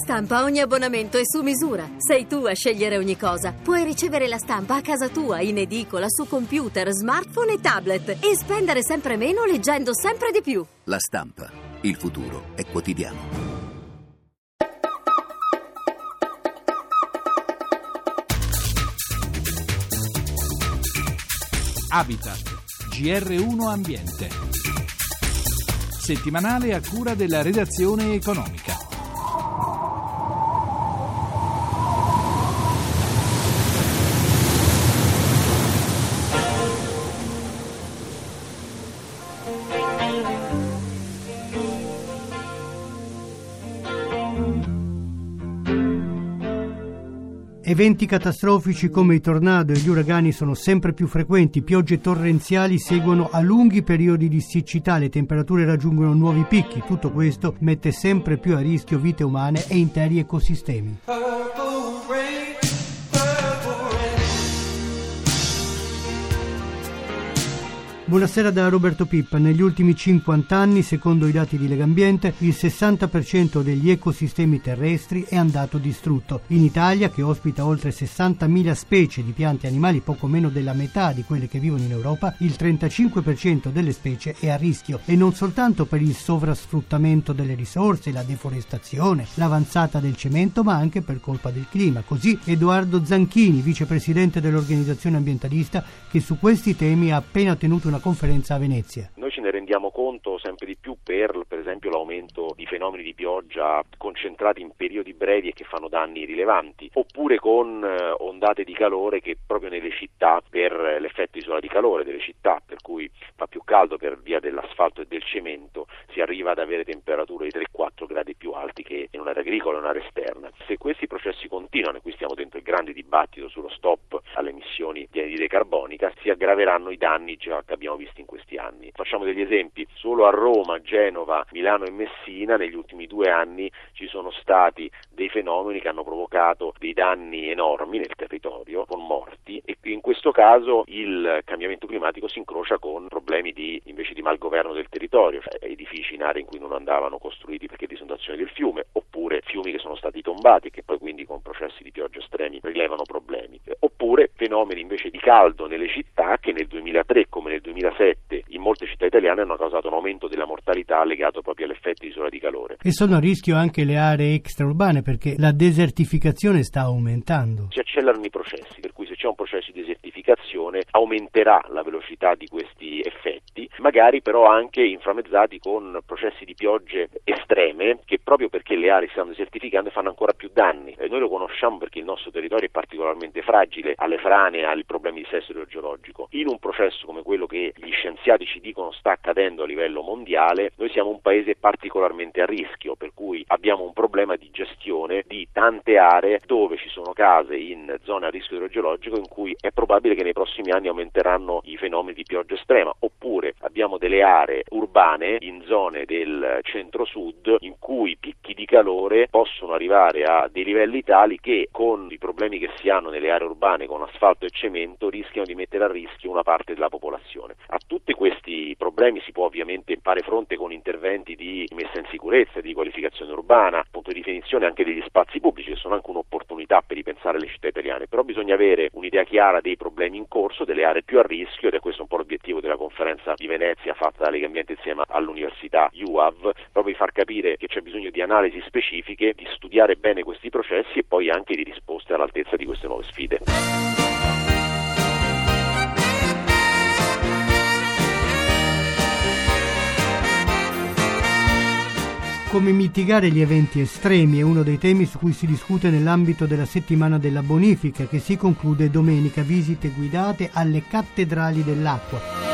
Stampa ogni abbonamento è su misura. Sei tu a scegliere ogni cosa. Puoi ricevere la stampa a casa tua, in edicola, su computer, smartphone e tablet e spendere sempre meno leggendo sempre di più. La stampa. Il futuro è quotidiano. Habitat. GR1 Ambiente. Settimanale a cura della redazione economica. Eventi catastrofici come i tornado e gli uragani sono sempre più frequenti, piogge torrenziali seguono a lunghi periodi di siccità, le temperature raggiungono nuovi picchi, tutto questo mette sempre più a rischio vite umane e interi ecosistemi. Buonasera da Roberto Pippa. Negli ultimi 50 anni, secondo i dati di Legambiente, il 60% degli ecosistemi terrestri è andato distrutto. In Italia, che ospita oltre 60.000 specie di piante e animali, poco meno della metà di quelle che vivono in Europa, il 35% delle specie è a rischio e non soltanto per il sovrasfruttamento delle risorse, la deforestazione, l'avanzata del cemento, ma anche per colpa del clima. Così Edoardo Zanchini, vicepresidente dell'organizzazione ambientalista, che su questi temi ha appena tenuto una conferenza a Venezia. Noi ce ne rendiamo conto sempre di più per, per esempio, l'aumento di fenomeni di pioggia concentrati in periodi brevi e che fanno danni rilevanti, oppure con eh, ondate di calore che proprio nelle città, per l'effetto isola di calore delle città, per cui fa più caldo per via dell'asfalto e del cemento, si arriva ad avere temperature di 3-4 gradi più alti che in un'area agricola e un'area esterna. Se questi processi continuano, e qui stiamo dentro il grande dibattito sullo stop alle emissioni di anidride carbonica, si aggraveranno i danni già che abbiamo visto in questi anni. Facciamo degli esempi, solo a Roma, Genova, Milano e Messina negli ultimi due anni ci sono stati dei fenomeni che hanno provocato dei danni enormi nel territorio, con morti e in questo caso il cambiamento climatico si incrocia con problemi di, invece di malgoverno del territorio, cioè edifici in aree in cui non andavano costruiti perché di esondazione del fiume, oppure fiumi che sono stati tombati e che poi quindi con processi di pioggia estremi rilevano problemi, oppure fenomeni invece di caldo nelle città che nel 2003 come nel 2007 in molte città italiane hanno causato un aumento della mortalità legato proprio all'effetto di isola di calore. E sono a rischio anche le aree extraurbane perché la desertificazione sta aumentando. Si accelerano i processi, per cui c'è un processo di desertificazione aumenterà la velocità di questi effetti, magari però anche inframmezzati con processi di piogge estreme che proprio perché le aree si stanno desertificando fanno ancora più danni. E noi lo conosciamo perché il nostro territorio è particolarmente fragile alle frane, ai problemi di sesso idrogeologico. In un processo come quello che gli scienziati ci dicono sta accadendo a livello mondiale, noi siamo un paese particolarmente a rischio, per cui abbiamo un problema di gestione di tante aree dove ci sono case in zone a rischio idrogeologico in cui è probabile che nei prossimi anni aumenteranno i fenomeni di pioggia estrema, oppure abbiamo delle aree urbane in zone del centro-sud in cui picchi di calore possono arrivare a dei livelli tali che con i problemi che si hanno nelle aree urbane con asfalto e cemento rischiano di mettere a rischio una parte della popolazione. A tutti questi problemi si può ovviamente fare fronte con interventi di messa in sicurezza, di qualificazione urbana, appunto di definizione anche degli spazi pubblici che sono anche un'opportunità ripensare le città italiane, però bisogna avere un'idea chiara dei problemi in corso, delle aree più a rischio ed è questo un po' l'obiettivo della conferenza di Venezia fatta da Lega Ambiente insieme all'Università UAV, proprio di far capire che c'è bisogno di analisi specifiche, di studiare bene questi processi e poi anche di risposte all'altezza di queste nuove sfide. Come mitigare gli eventi estremi è uno dei temi su cui si discute nell'ambito della settimana della bonifica che si conclude domenica, visite guidate alle cattedrali dell'acqua.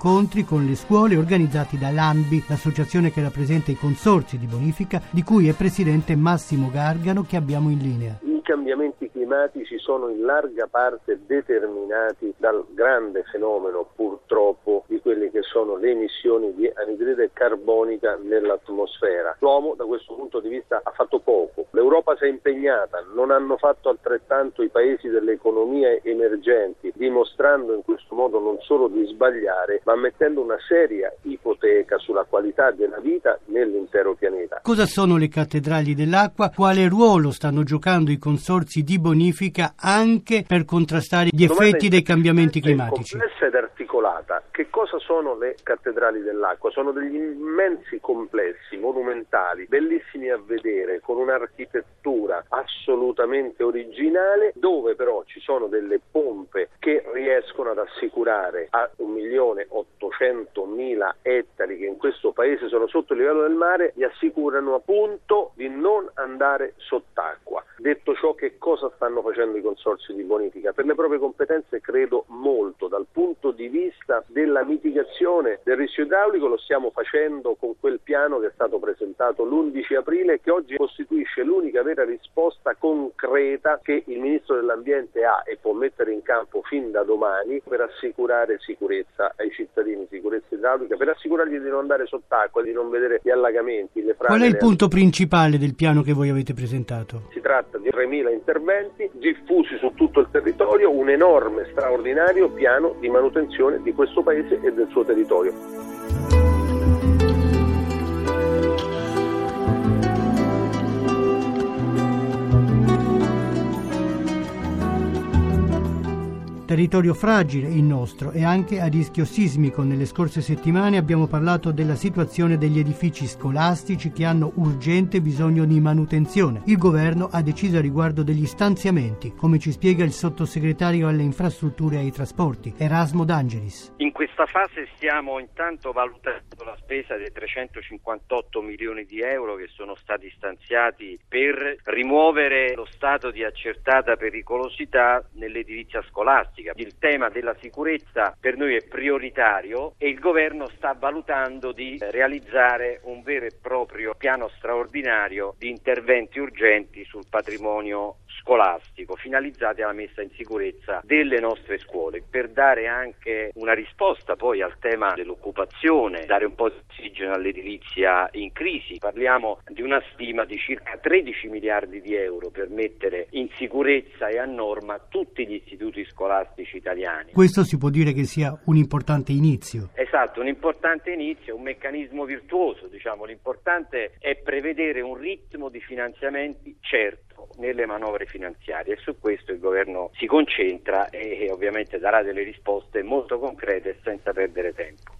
incontri con le scuole organizzati dall'ANBI, l'associazione che rappresenta i consorzi di bonifica, di cui è presidente Massimo Gargano che abbiamo in linea. I cambiamenti climatici sono in larga parte determinati dal grande fenomeno purtroppo di quelli che sono le emissioni di anidride carbonica nell'atmosfera. L'uomo da questo punto di vista ha fatto poco. L'Europa si è impegnata, non hanno fatto altrettanto i paesi delle economie emergenti, dimostrando in questo modo non solo di sbagliare, ma mettendo una seria ipoteca sulla qualità della vita nell'intero pianeta. Cosa sono le cattedrali dell'acqua? Quale ruolo stanno giocando i consorzi di bonifica anche per contrastare gli effetti dei cambiamenti climatici? Complessa ed articolata. Che cosa sono le cattedrali dell'acqua? Sono degli immensi complessi monumentali, bellissimi a vedere, con un'architettura assolutamente originale, dove però ci sono delle pompe che riescono ad assicurare a 1.800.000 ettari che in questo paese sono sotto il livello del mare, gli assicurano appunto di non andare sott'acqua. Detto ciò, che cosa stanno facendo i consorsi di bonifica? Per le proprie competenze credo molto, dal punto di vista della mitigazione del rischio idraulico lo stiamo facendo con quel piano che è stato presentato l'11 aprile che oggi costituisce l'unica vera risposta concreta che il Ministro dell'Ambiente ha e può mettere in campo fin da domani per assicurare sicurezza ai cittadini, sicurezza idraulica, per assicurargli di non andare sott'acqua, di non vedere gli allagamenti, le frane. Qual è il punto principale del piano che voi avete presentato? Si tratta di 3.000 interventi diffusi su tutto il territorio, un enorme, straordinario piano di manutenzione di questo paese e del suo territorio. Territorio fragile il nostro e anche a rischio sismico. Nelle scorse settimane abbiamo parlato della situazione degli edifici scolastici che hanno urgente bisogno di manutenzione. Il governo ha deciso a riguardo degli stanziamenti, come ci spiega il sottosegretario alle infrastrutture e ai trasporti, Erasmo D'Angelis. In questa fase stiamo intanto valutando la spesa dei 358 milioni di euro che sono stati stanziati per rimuovere lo stato di accertata pericolosità nell'edilizia scolastica scolastica. Il tema della sicurezza per noi è prioritario e il governo sta valutando di realizzare un vero e proprio piano straordinario di interventi urgenti sul patrimonio scolastico finalizzati alla messa in sicurezza delle nostre scuole per dare anche una risposta poi al tema dell'occupazione, dare un po' di ossigeno all'edilizia in crisi. Parliamo di una stima di circa 13 miliardi di euro per mettere in sicurezza e a norma tutti gli istituti scolastici italiani. Questo si può dire che sia un importante inizio. Esatto, un importante inizio, un meccanismo virtuoso, diciamo, l'importante è prevedere un ritmo di finanziamenti certo nelle manovre finanziarie e su questo il governo si concentra e, e ovviamente darà delle risposte molto concrete senza perdere tempo.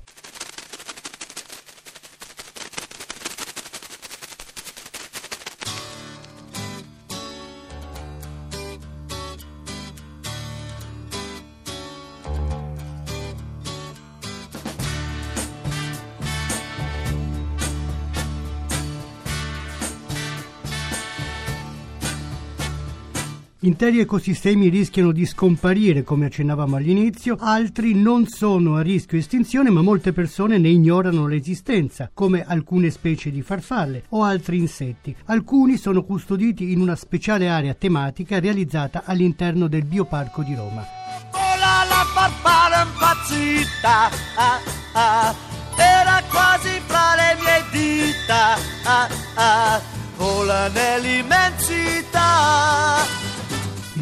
Interi ecosistemi rischiano di scomparire, come accennavamo all'inizio, altri non sono a rischio estinzione, ma molte persone ne ignorano l'esistenza, come alcune specie di farfalle o altri insetti. Alcuni sono custoditi in una speciale area tematica realizzata all'interno del Bioparco di Roma. Vola la farfalla impazzita, ah, ah, era quasi fra le mie dita, ah, ah, vola nell'immensità.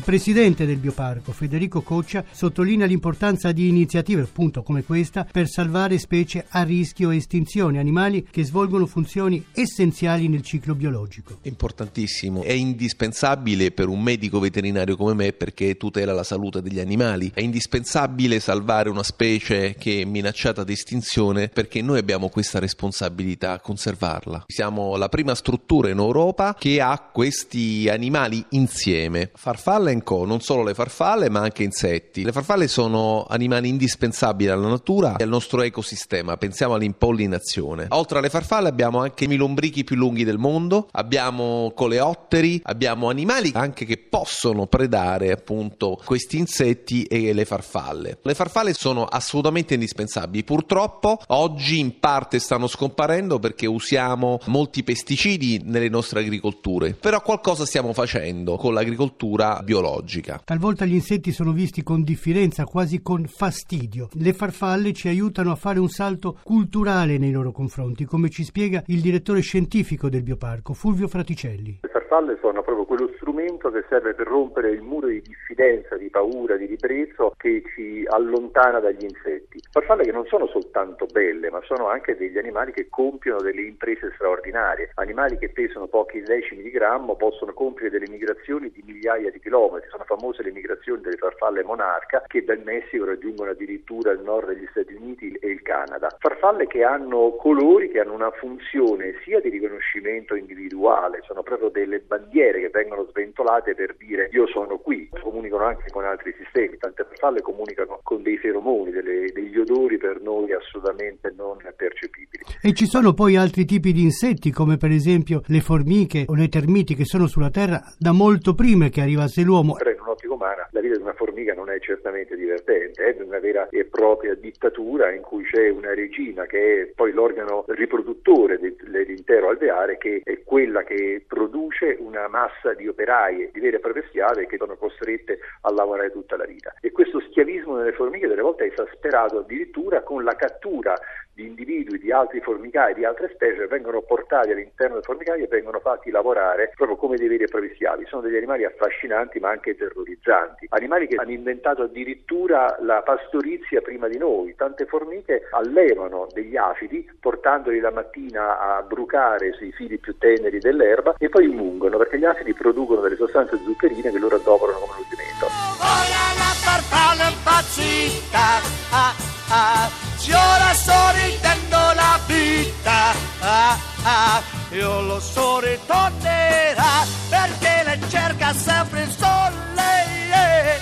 Presidente del Bioparco, Federico Coccia, sottolinea l'importanza di iniziative appunto come questa per salvare specie a rischio estinzione, animali che svolgono funzioni essenziali nel ciclo biologico. Importantissimo, è indispensabile per un medico veterinario come me perché tutela la salute degli animali, è indispensabile salvare una specie che è minacciata di estinzione perché noi abbiamo questa responsabilità a conservarla. Siamo la prima struttura in Europa che ha questi animali insieme. Farfalle Co, non solo le farfalle ma anche insetti. Le farfalle sono animali indispensabili alla natura e al nostro ecosistema, pensiamo all'impollinazione. Oltre alle farfalle abbiamo anche i lombrichi più lunghi del mondo, abbiamo coleotteri, abbiamo animali anche che possono predare appunto questi insetti e le farfalle. Le farfalle sono assolutamente indispensabili, purtroppo oggi in parte stanno scomparendo perché usiamo molti pesticidi nelle nostre agricolture, però qualcosa stiamo facendo con l'agricoltura biologica biologica. Talvolta gli insetti sono visti con diffidenza, quasi con fastidio. Le farfalle ci aiutano a fare un salto culturale nei loro confronti, come ci spiega il direttore scientifico del bioparco, Fulvio Fraticelli. Le farfalle sono proprio quello strumento che serve per rompere il muro di diffidenza, di paura, di ribrezzo che ci allontana dagli insetti. Farfalle che non sono soltanto belle, ma sono anche degli animali che compiono delle imprese straordinarie. Animali che pesano pochi decimi di grammo possono compiere delle migrazioni di migliaia di chilometri. Sono famose le migrazioni delle farfalle monarca che dal Messico raggiungono addirittura il nord degli Stati Uniti e il Canada. Farfalle che hanno colori, che hanno una funzione sia di riconoscimento individuale, sono proprio delle bandiere che vengono sventolate per dire io sono qui, comunicano anche con altri sistemi, tante farfalle comunicano con dei feromoni, delle, degli odori per noi assolutamente non percepibili. E ci sono poi altri tipi di insetti come per esempio le formiche o le termiti che sono sulla Terra da molto prima che arrivasse l'uomo. In un'ottica umana la vita di una formica non è certamente divertente, è una vera e propria dittatura in cui c'è una regina che è poi l'organo riproduttore dell'intero alveare che è quella che produce una massa di operai di vere e proprie schiave che sono costrette a lavorare tutta la vita. E questo schiavismo nelle formiche delle volte è esasperato addirittura con la cattura di individui di altri formicai, di altre specie, vengono portati all'interno dei formicai e vengono fatti lavorare proprio come dei veri e propri schiavi. Sono degli animali affascinanti ma anche terrorizzanti. Animali che hanno inventato addirittura la pastorizia prima di noi. Tante formiche allevano degli afidi portandoli la mattina a brucare sui fili più teneri dell'erba e poi mungono perché gli afidi producono delle sostanze zuccherine che loro adoperano come nutrimento. Farfalla impazzita, ah, ah, se ora sorridendo la vita, ah, ah, io lo so ritornerà perché lei cerca sempre il sole, eh,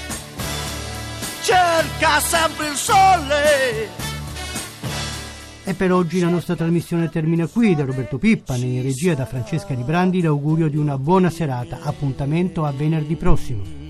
cerca sempre il sole. E per oggi la nostra trasmissione termina qui. Da Roberto Pippan in regia da Francesca Di Brandi l'augurio di una buona serata. Appuntamento a venerdì prossimo.